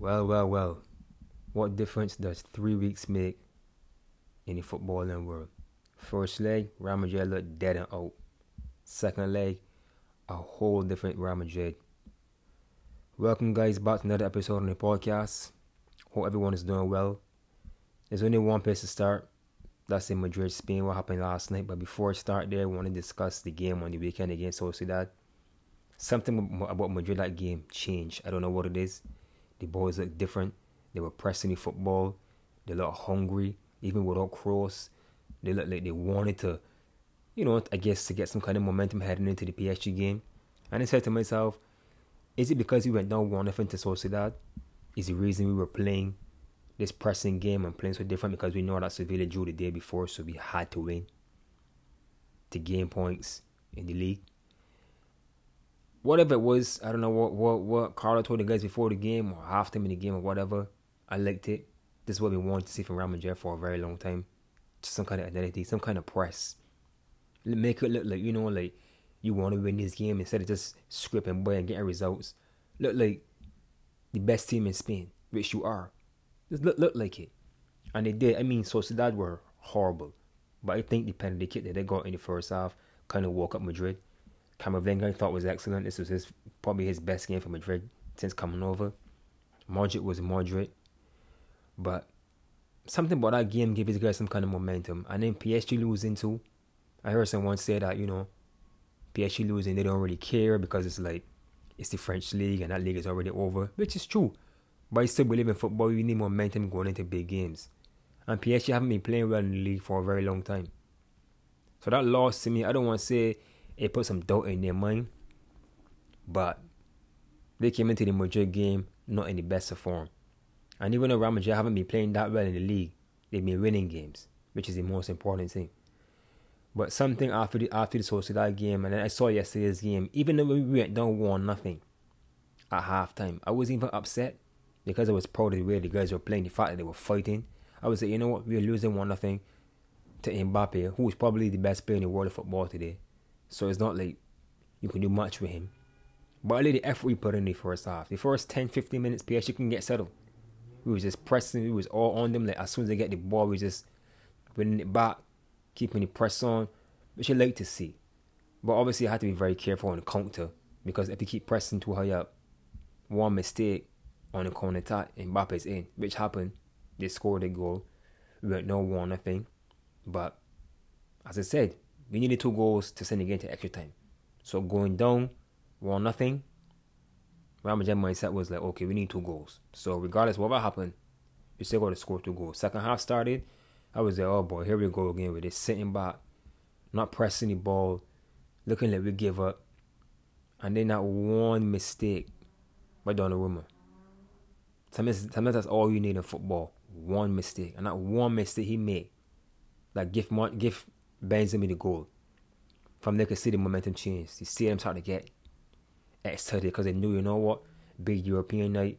Well, well, well. What difference does three weeks make in the footballing world? First leg, Real Madrid looked dead and out. Second leg, a whole different Real Madrid. Welcome, guys, back to another episode on the podcast. Hope everyone is doing well. There's only one place to start. That's in Madrid, Spain. What happened last night? But before I start there, I want to discuss the game on the weekend against Sociedad. Something about Madrid that game changed. I don't know what it is. The boys looked different. They were pressing the football. They looked hungry, even without Kroos. They looked like they wanted to, you know, I guess to get some kind of momentum heading into the PSG game. And I said to myself, is it because we went down one nothing to Sociedad? Is the reason we were playing this pressing game and playing so different because we know that Sevilla drew the day before, so we had to win to gain points in the league whatever it was, I don't know what what what Carlo told the guys before the game or in the game or whatever. I liked it. This is what we wanted to see from Real Madrid for a very long time. Just some kind of identity, some kind of press. Make it look like you know, like you want to win this game instead of just scripting boy and getting results. Look like the best team in Spain, which you are. Just look look like it, and they did. I mean, Sociedad were horrible, but I think the penalty kick that they got in the first half kind of woke up Madrid Camavinga I thought was excellent. This was his probably his best game for Madrid since coming over. Modric was moderate, but something about that game gave his guys some kind of momentum. And then PSG losing too. I heard someone say that you know, PSG losing they don't really care because it's like it's the French league and that league is already over, which is true. But I still believe in football. You need momentum going into big games, and PSG haven't been playing well in the league for a very long time. So that loss to me, I don't want to say it put some doubt in their mind. But they came into the Madrid game not in the best of form. And even though Real Madrid haven't been playing that well in the league, they've been winning games, which is the most important thing. But something after the after the Sociedad game, and then I saw yesterday's game, even though we went down one nothing at halftime, I wasn't even upset because I was proud of the way the guys were playing, the fact that they were fighting. I was like, you know what, we are losing one nothing to Mbappe, who is probably the best player in the world of football today. So it's not like you can do much with him. But like the effort we put in the first half. The first 10, 15 minutes, PSG can get settled. We was just pressing, we was all on them. Like as soon as they get the ball, we just winning it back, keeping the press on, which I like to see. But obviously I had to be very careful on the counter because if you keep pressing too high up, one mistake on the corner attack, and Mbappe's in, which happened. They scored a goal. We went no one I think. But as I said, we needed two goals to send the game to extra time. So going down, one nothing. Real Madrid mindset was like, okay, we need two goals. So regardless of what happened, we still got to score two goals. Second half started, I was like, oh boy, here we go again with this sitting back, not pressing the ball, looking like we give up, and then that one mistake by Donnarumma. Sometimes, sometimes that's all you need in football. One mistake, and that one mistake he made, like give give Benzema the goal. From there, you could see the momentum change. You see them start to get excited because they knew, you know what, big European night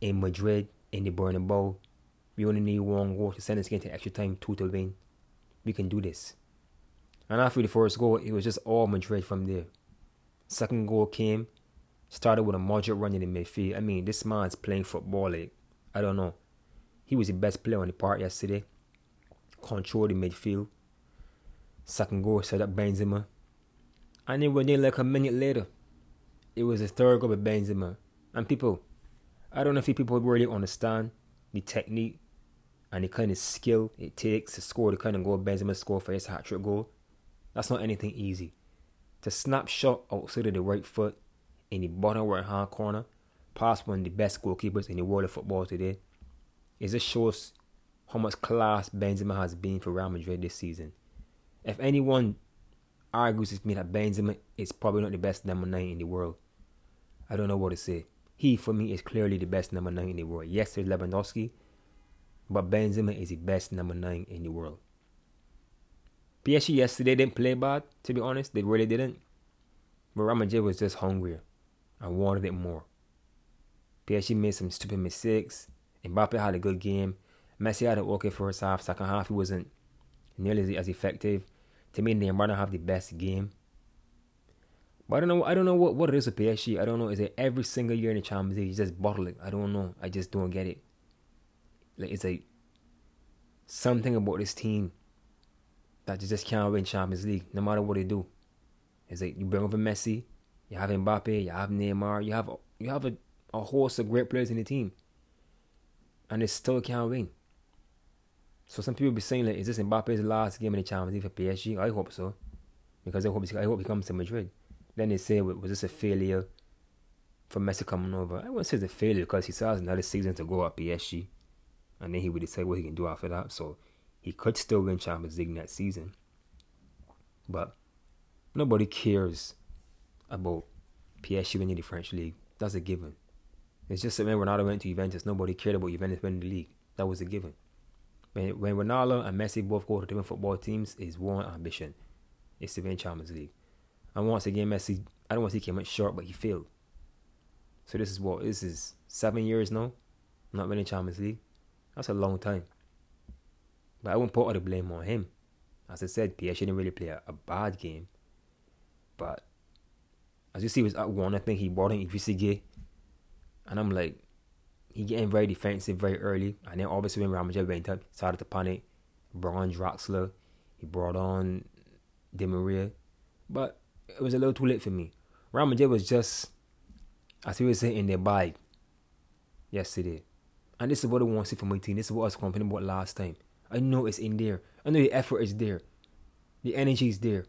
in Madrid, in the Bernabeu. We only need one goal to send us into extra time, two to win. We can do this. And after the first goal, it was just all Madrid from there. Second goal came, started with a Modric running in the midfield. I mean, this man's playing football like, I don't know. He was the best player on the park yesterday. Controlled the midfield. Second goal set up Benzema. And then when they like a minute later, it was a third goal by Benzema. And people, I don't know if people really understand the technique and the kind of skill it takes to score the kind of goal Benzema scored for his hat trick goal. That's not anything easy. To snap shot outside of the right foot in the bottom right hand corner, past one of the best goalkeepers in the world of football today, it just shows how much class Benzema has been for Real Madrid this season. If anyone argues with me that Benzema is probably not the best number nine in the world, I don't know what to say. He, for me, is clearly the best number nine in the world. Yes, there's Lewandowski, but Benzema is the best number nine in the world. PSG yesterday didn't play bad, to be honest. They really didn't. But Real Madrid was just hungrier I wanted it more. PSG made some stupid mistakes. Mbappe had a good game. Messi had an okay first half. Second half, he wasn't nearly as effective. To me, Neymar don't have the best game. But I don't know. I don't know what, what it is with PSG. I don't know. Is it every single year in the Champions League you just bottle it? I don't know. I just don't get it. Like it's like something about this team that you just can't win Champions League no matter what they do. It's like you bring over Messi, you have Mbappe, you have Neymar, you have you have a, a host of great players in the team, and they still can't win. So some people be saying like, is this Mbappe's last game in the Champions League for PSG? I hope so, because I hope I hope he comes to Madrid. Then they say, was this a failure for Messi coming over? I wouldn't say it's a failure because he still has another season to go at PSG, and then he would decide what he can do after that. So he could still win Champions League next season, but nobody cares about PSG winning the French league. That's a given. It's just that when Ronaldo went to Juventus, nobody cared about Juventus winning the league. That was a given. When, Ronaldo and Messi both go to different football teams, is one ambition. It's to win Champions League. And once again, Messi, I don't want to say he came up short, but he failed. So this is what this is seven years now, not winning Champions League. That's a long time. But I won't put all the blame on him. As I said, PSG didn't really play a, a bad game. But as you see, he was at one. I think he brought in Idrissa and I'm like, he getting very defensive very early. And then obviously when Madrid went up, started to panic. Brought on Draxler. He brought on Di Maria. But it was a little too late for me. Madrid was just, as he was saying, in their bag yesterday. And this is what I want to see from my team. This is what I was complaining about last time. I know it's in there. I know the effort is there. The energy is there.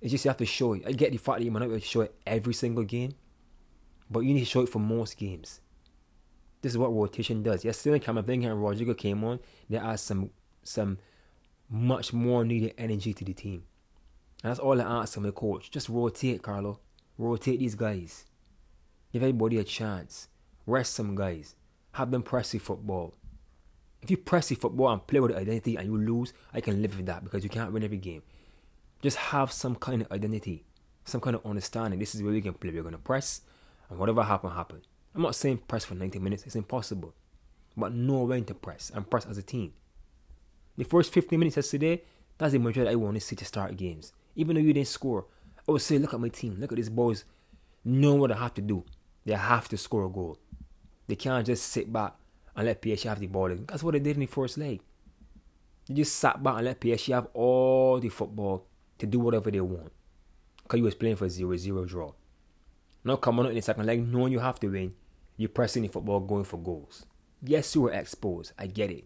It's just you have to show it. I get the fact that you might not be able to show it every single game, but you need to show it for most games. This is what rotation does. Yesterday, Camavinga and Rodrygo came on. They added some some much more needed energy to the team. And that's all I ask from the coach. Just rotate, Carlo. Rotate these guys. Give everybody a chance. Rest some guys. Have them press the football. If you press the football and play with identity and you lose, I can live with that because you can't win every game. Just have some kind of identity, some kind of understanding. This is where we can play. We're going to press, and whatever happen, happen. I'm not saying press for 90 minutes, it's impossible. But know when to press and press as a team. The first 15 minutes yesterday, that's the majority I want to see to start games. Even though you didn't score, I would say, look at my team, look at these boys, know what they have to do. They have to score a goal. They can't just sit back and let PSG have the ball. That's what they did in the first leg. They just sat back and let PSG have all the football to do whatever they want. Because you was playing for 0-0 draw. Now coming out in the second leg, knowing you have to win, you're pressing the football, going for goals. Yes, you were exposed. I get it.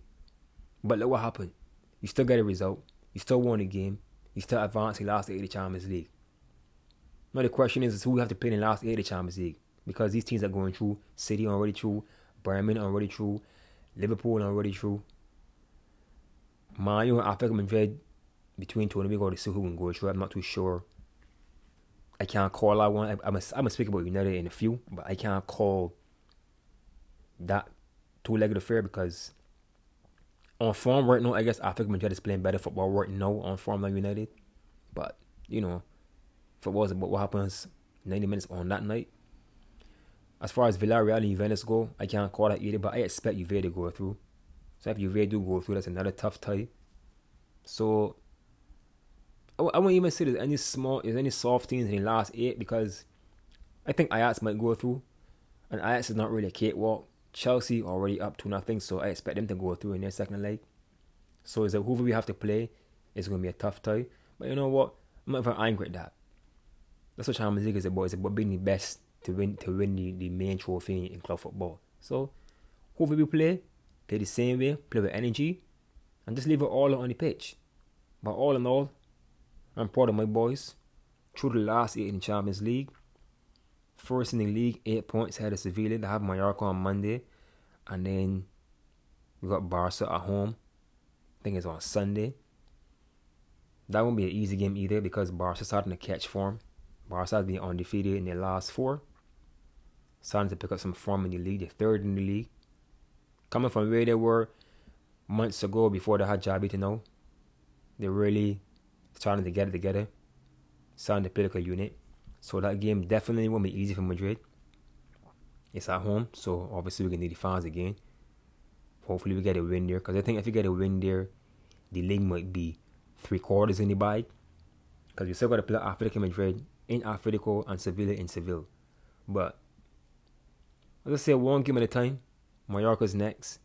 But look what happened. You still get a result. You still won the game. You still advanced the last eight of the Champions League. Now the question is, is who we have to play in the last eight of the Champions League. Because these teams are going through. City already through. Bayern already through. Liverpool already through. U and Atletico Madrid between two them, we go to see who can go through. I'm not too sure. I can't call that one. I, am going to speak about United in a few, but I can't call that two-legged affair because on form right now, I guess Atletico Madrid is playing better football right now on form than United. But, you know, football is about what happens 90 minutes on that night. As far as Villarreal and Juventus go, I can't call that either, but I expect Juve to go through. So if Juve do go through, that's another tough tie. So I, I won't even say there's any small, there's any soft teams in the last eight because I think Ajax might go through, and Ajax is not really a cakewalk. Chelsea already up to nothing, so I expect them to go through in their second leg. So is that whoever we have to play is going to be a tough tie. But you know what? I'm not even angry at that. That's what Champions League is about. It's about being the best to win to win the, the main trophy in club football. So whoever we play, play the same way, play with energy, and just leave it all on the pitch. But all in all, I'm proud of my boys. Through the last eight in the Champions League. First in the league, eight points ahead of Sevilla. They have Mallorca on Monday. And then we got Barca at home. I think it's on Sunday. That won't be an easy game either because Barca starting to catch form. Barca has been undefeated in their last four. Starting to pick up some form in the league. They're third in the league. Coming from where they were months ago before they had Xavi to know. They're really starting to get it together, starting to a unit. So that game definitely won't be easy for Madrid. It's at home, so obviously we're gonna need the fans again. Hopefully we get a win there, because I think if you get a win there, the league might be three quarters in the bag. Because we still got to play Atletico Madrid in Atletico and Sevilla in Seville. But let's say one game at a time. Mallorca's next,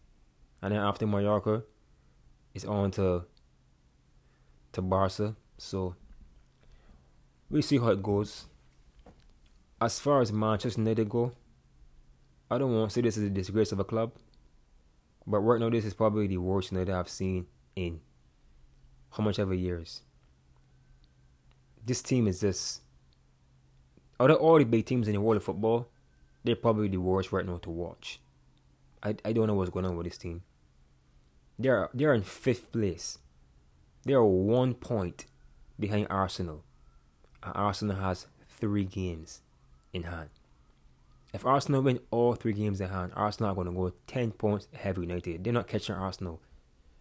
and then after Mallorca, it's on to to Barca. So we see how it goes. As far as Manchester United go, I don't want to say this is a disgrace of a club, but right now this is probably the worst United I've seen in how much ever years. This team is just out of all the big teams in the world of football, they're probably the worst right now to watch. I, I don't know what's going on with this team. They're they're in fifth place. They are one point behind Arsenal. And Arsenal has three games in hand. If Arsenal win all three games in hand, Arsenal are going to go 10 points ahead of United. They're not catching Arsenal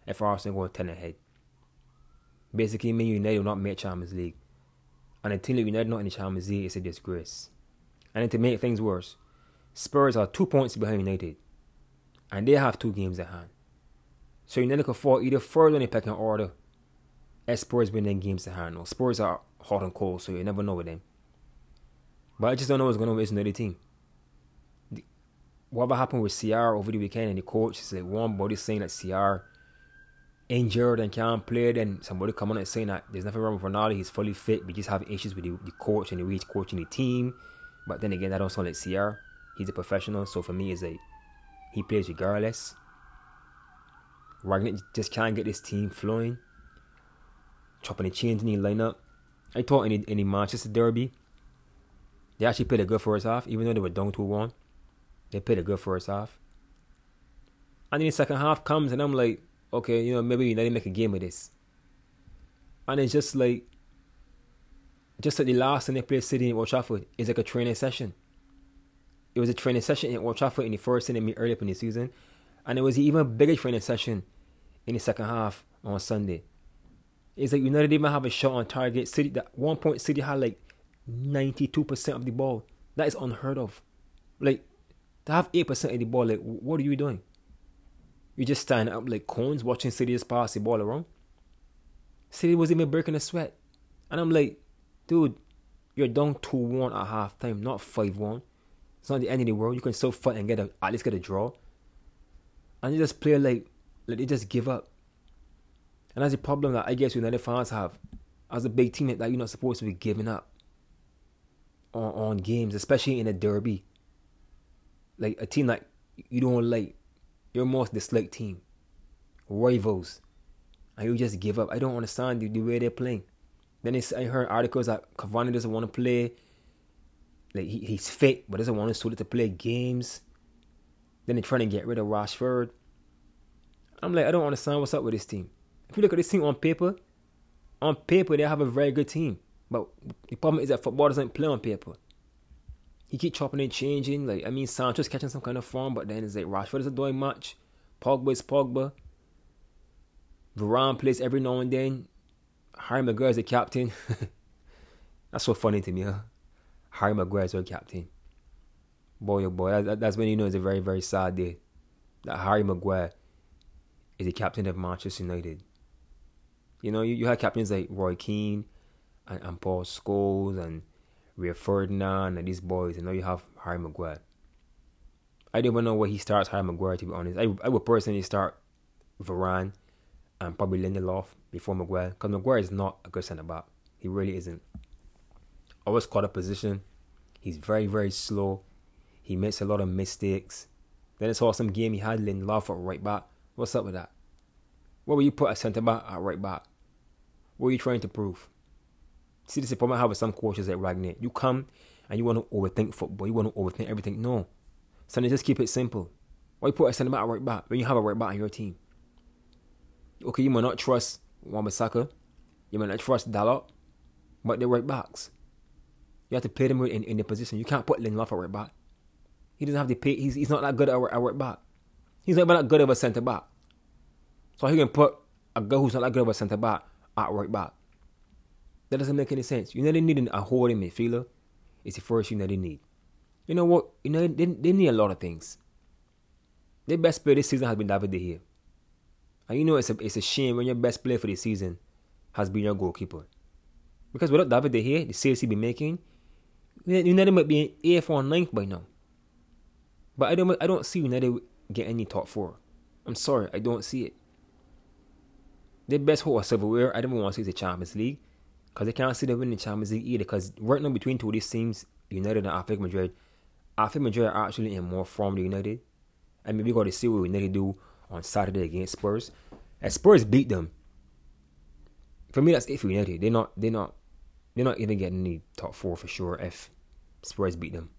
if Arsenal go 10 ahead. Basically, mean United will not make Champions League. And until United not in the Champions League, it's a disgrace. And to make things worse, Spurs are two points behind United. And they have two games at hand. So United can fall either further in the pecking order as Spurs win their games to hand. Or Spurs are hot and cold, so you never know with them. But I just don't know what's going on with this team. Whatever happened with CR over the weekend and the coach is like one body saying that CR injured and can't play, then somebody come on and saying that there's nothing wrong with Ronaldo, he's fully fit, we just have issues with the, the coach and the way he's coaching the team. But then again, that don't sound like CR. He's a professional, so for me, it's like he plays regardless. Rangnick just can't get this team flowing. Chopping and changing the lineup. I thought in the, in the Manchester Derby, they actually played a good first half, even though they were down 2 1. They played a good first half. And then the second half comes, and I'm like, okay, you know, maybe to make a game of this. And it's just like, just like the last time they played City in Old Trafford, it's like a training session. It was a training session in Old Trafford in the first inning early up in the season, and it was even bigger training session in the second half on Sunday. It's like United didn't even have a shot on target. City, that one point, City had like 92% of the ball. That is unheard of. Like, to have 8% of the ball, like, what are you doing? You just standing up like cones watching City just pass the ball around. City was even breaking a sweat. And I'm like, dude, you're down 2 1 at half time, not 5 1. It's not the end of the world. You can still fight and get a, at least get a draw. And you just play like, like they just give up. And that's a problem that I guess United fans have. As a big team that you're not supposed to be giving up on, on games, especially in a derby. Like a team like you don't like your most disliked team, rivals, and you just give up. I don't understand the, the way they're playing. Then I heard articles that Cavani doesn't want to play. Like he, he's fit, but doesn't want his to to play games. Then they're trying to get rid of Rashford. I'm like, I don't understand what's up with this team. If you look at this team on paper, on paper they have a very good team. But the problem is that football doesn't play on paper he keep chopping and changing. Like I mean, Sancho's catching some kind of form, but then it's like Rashford isn't doing much. Pogba is Pogba. Varane plays every now and then. Harry Maguire is the captain. that's so funny to me, huh? Harry Maguire is our captain. Boy, oh boy, that, that's when you know it's a very, very sad day. That Harry Maguire is the captain of Manchester United. You know, you, you had captains like Roy Keane and, and Paul Scholes and Rio Ferdinand and these boys, and now you have Harry Maguire. I don't even know where he starts Harry Maguire to be honest. I, I would personally start Varane and probably Lindelof before Maguire because Maguire is not a good centre back. He really isn't. Always caught a position. He's very very slow. He makes a lot of mistakes. Then it's saw some game he had Lindelof at right back. What's up with that? What will you put a centre back at right back? What are you trying to prove? See, this is the problem I have with some coaches like Rangnick. You come and you want to overthink football. You want to overthink everything. No. So just keep it simple. Why you put a centre back at right back when you have a right back on your team? Okay, you might not trust Wan-Bissaka. You might not trust Dalot. But they're right backs. You have to play them in, in the position. You can't put Lindelof at right back. He doesn't have to pay. He's, he's not that good at, at right back. He's not that good of a centre back. So he can put a guy who's not that good of a centre back at right back. That doesn't make any sense. You know they need a holding midfielder. It's the first thing that they need. You know what? You know they, they need a lot of things. Their best player this season has been David De Gea. And you know it's a it's a shame when your best player for the season has been your goalkeeper. Because without David De Gea, the saves he be making, United might be in eighth or ninth by now. But I don't I don't see United get any top four. I'm sorry, I don't see it. Their best hope of silverware, I don't even want to see the Champions League. Because they can't see them winning the Champions League either. Because right now between two of these teams, United and Atletico Madrid, Atletico Madrid are actually in more form than United. And maybe we got to see what United do on Saturday against Spurs. And Spurs beat them. For me, that's it for United. They're not. They're not. They're not even getting the top four for sure. If Spurs beat them,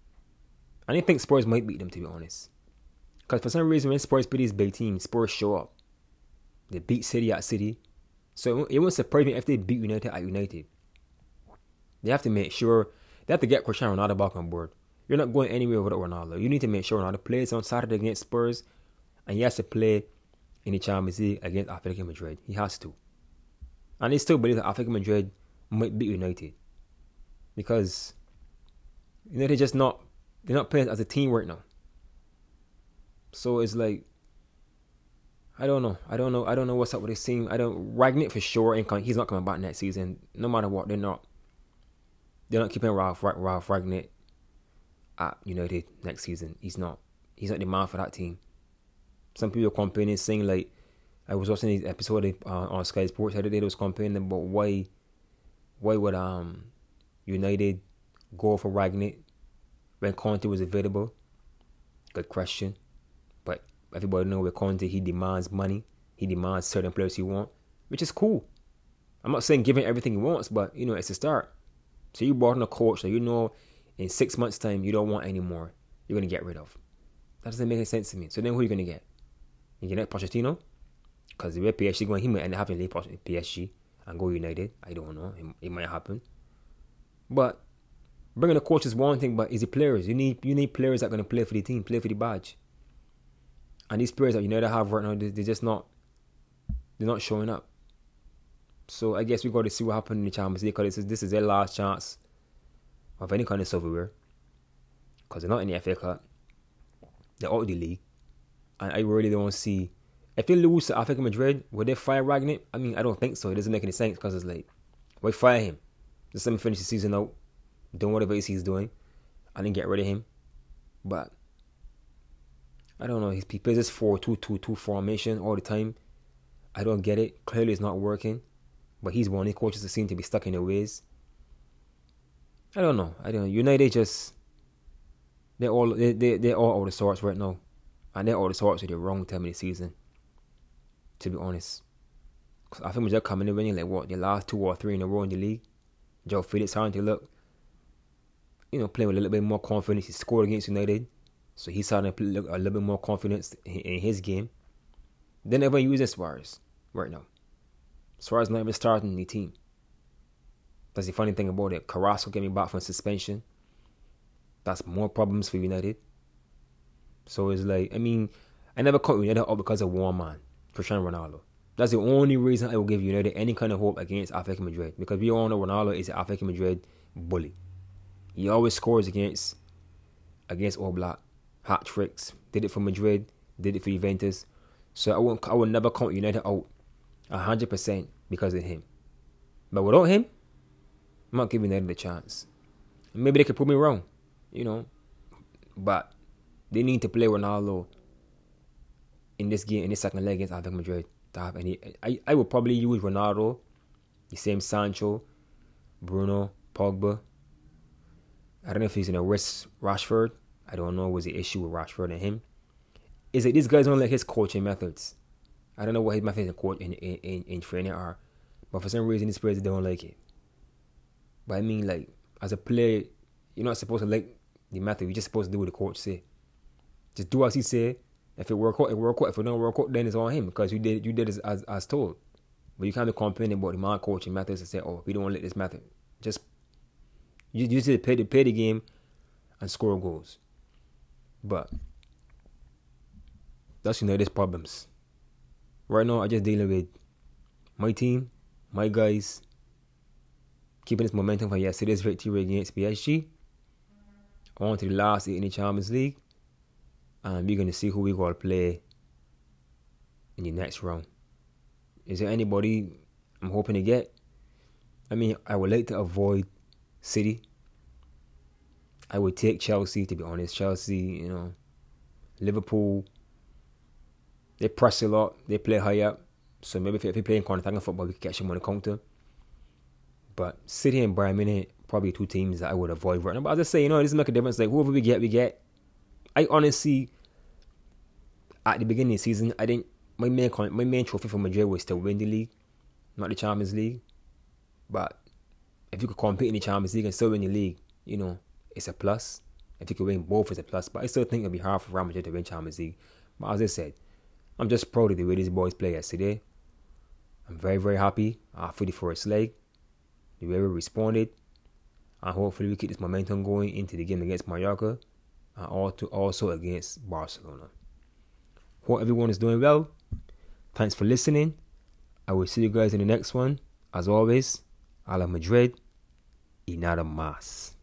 I didn't think Spurs might beat them to be honest. Because for some reason, when Spurs beat these big teams, Spurs show up. They beat City at City. So it won't surprise me if they beat United at United. They have to make sure they have to get Cristiano Ronaldo back on board. You're not going anywhere without Ronaldo. You need to make sure Ronaldo plays on Saturday against Spurs, and he has to play in the Champions League against Atletico Madrid. He has to. And they still believe that Atletico Madrid might beat United because United just not they're not playing as a team right now. So it's like I don't know. I don't know. I don't know what's up with this team. I don't Rangnick for sure ain't. He's not coming back next season. No matter what, they're not. They're not keeping Ralf Ralf Rangnick at United next season. He's not. He's not the man for that team. Some people are complaining, saying like, I was watching this episode uh, on Sky Sports the other day. They was complaining about why, why would um, United go for Rangnick when Conte was available? Good question. Everybody know with Conte, he demands money. He demands certain players he want, which is cool. I'm not saying giving everything he wants, but you know, it's a start. So you brought in a coach that you know in six months' time you don't want anymore. You're gonna get rid of. That doesn't make any sense to me. So then who are you gonna get? You get Pochettino? Because the way PSG going, he might end up having leave PSG and go United. I don't know. It, it might happen. But bringing a coach is one thing, but is it players? You need you need players that are gonna play for the team, play for the badge. And these players that United have right now, they, they're just not they're not showing up. So I guess we got to see what happens in the Champions League because this is, this is their last chance of any kind of silverware. Because they're not in the FA Cup. They're out of the league. And I really don't see. If they lose to Atletico Madrid, would they fire Rangnick? I mean, I don't think so. It doesn't make any sense because it's like, why fire him? Just let him finish the season out, doing whatever he's doing, and then get rid of him. But I don't know. He plays this 4 2 2 2 formation all the time. I don't get it. Clearly, it's not working. But he's one of the coaches that seem to be stuck in their ways. I don't know. I don't know. United just they're all they they they're all out of the sorts right now, and they're all the sorts at the wrong time of the season. To be honest, Cause I think we're just coming in winning like what the last two or three in a row in the league. João Félix starting to look, you know, playing with a little bit more confidence. He scored against United, so he's starting to look a little bit more confidence in his game. Then everyone using Suarez right now. Suarez not even starting the team. That's the funny thing about it. Carrasco getting back from suspension. That's more problems for United. So it's like, I mean, I never caught United up because of one man, Cristiano Ronaldo. That's the only reason I will give United any kind of hope against Atletico Madrid. Because we all know Ronaldo is an Madrid bully. He always scores against against All. Hat tricks. Did it for Madrid. Did it for Juventus. So I won't I will never count United out hundred percent because of him. But without him, I'm not giving United a chance. Maybe they could prove me wrong, you know. But they need to play Ronaldo in this game in this second leg against Atletico Madrid to have any. I I would probably use Ronaldo, the same Sancho, Bruno, Pogba. I don't know if he's gonna risk Rashford. I don't know what's the issue with Rashford and him. Is it these guys don't like his coaching methods? I don't know what his methods in coach in, in, in training are, but for some reason these players don't like it. But I mean, like as a player, you're not supposed to like the method. You're just supposed to do what the coach say. Just do as he say. If it work out, it work out. If it don't work out, then it's on him because you did you did as as, as told. But you can't be complaining about the man coaching methods and say, "Oh, we don't like this method." Just you just play the play the game and score goals. But that's there's problems. Right now, I'm just dealing with my team, my guys, keeping this momentum from yesterday's victory against PSG. On to the last eight in the Champions League. And we're to see who going to play in the next round. Is there anybody I'm hoping to get? I mean, I would like to avoid City. I would take Chelsea to be honest. Chelsea, you know, Liverpool. They press a lot. They play high up. So maybe if, if you play in counter football, we could catch them on the counter. But City and Bayern Munich probably two teams that I would avoid right now. But as I say, you know, it doesn't make a difference. Like whoever we get, we get. I honestly, at the beginning of the season, I didn't. My main my main trophy for Madrid was to win the league, not the Champions League. But if you could compete in the Champions League and still win the league, you know, it's a plus. If you could win both, it's a plus. But I still think it'll be hard for Real Madrid to win Champions League. But as I said, I'm just proud of the way these boys play yesterday. I'm very, very happy after the first leg, the way we responded, and hopefully we keep this momentum going into the game against Mallorca and also also against Barcelona. Hope everyone is doing well. Thanks for listening. I will see you guys in the next one. As always, a la Madrid y nada más.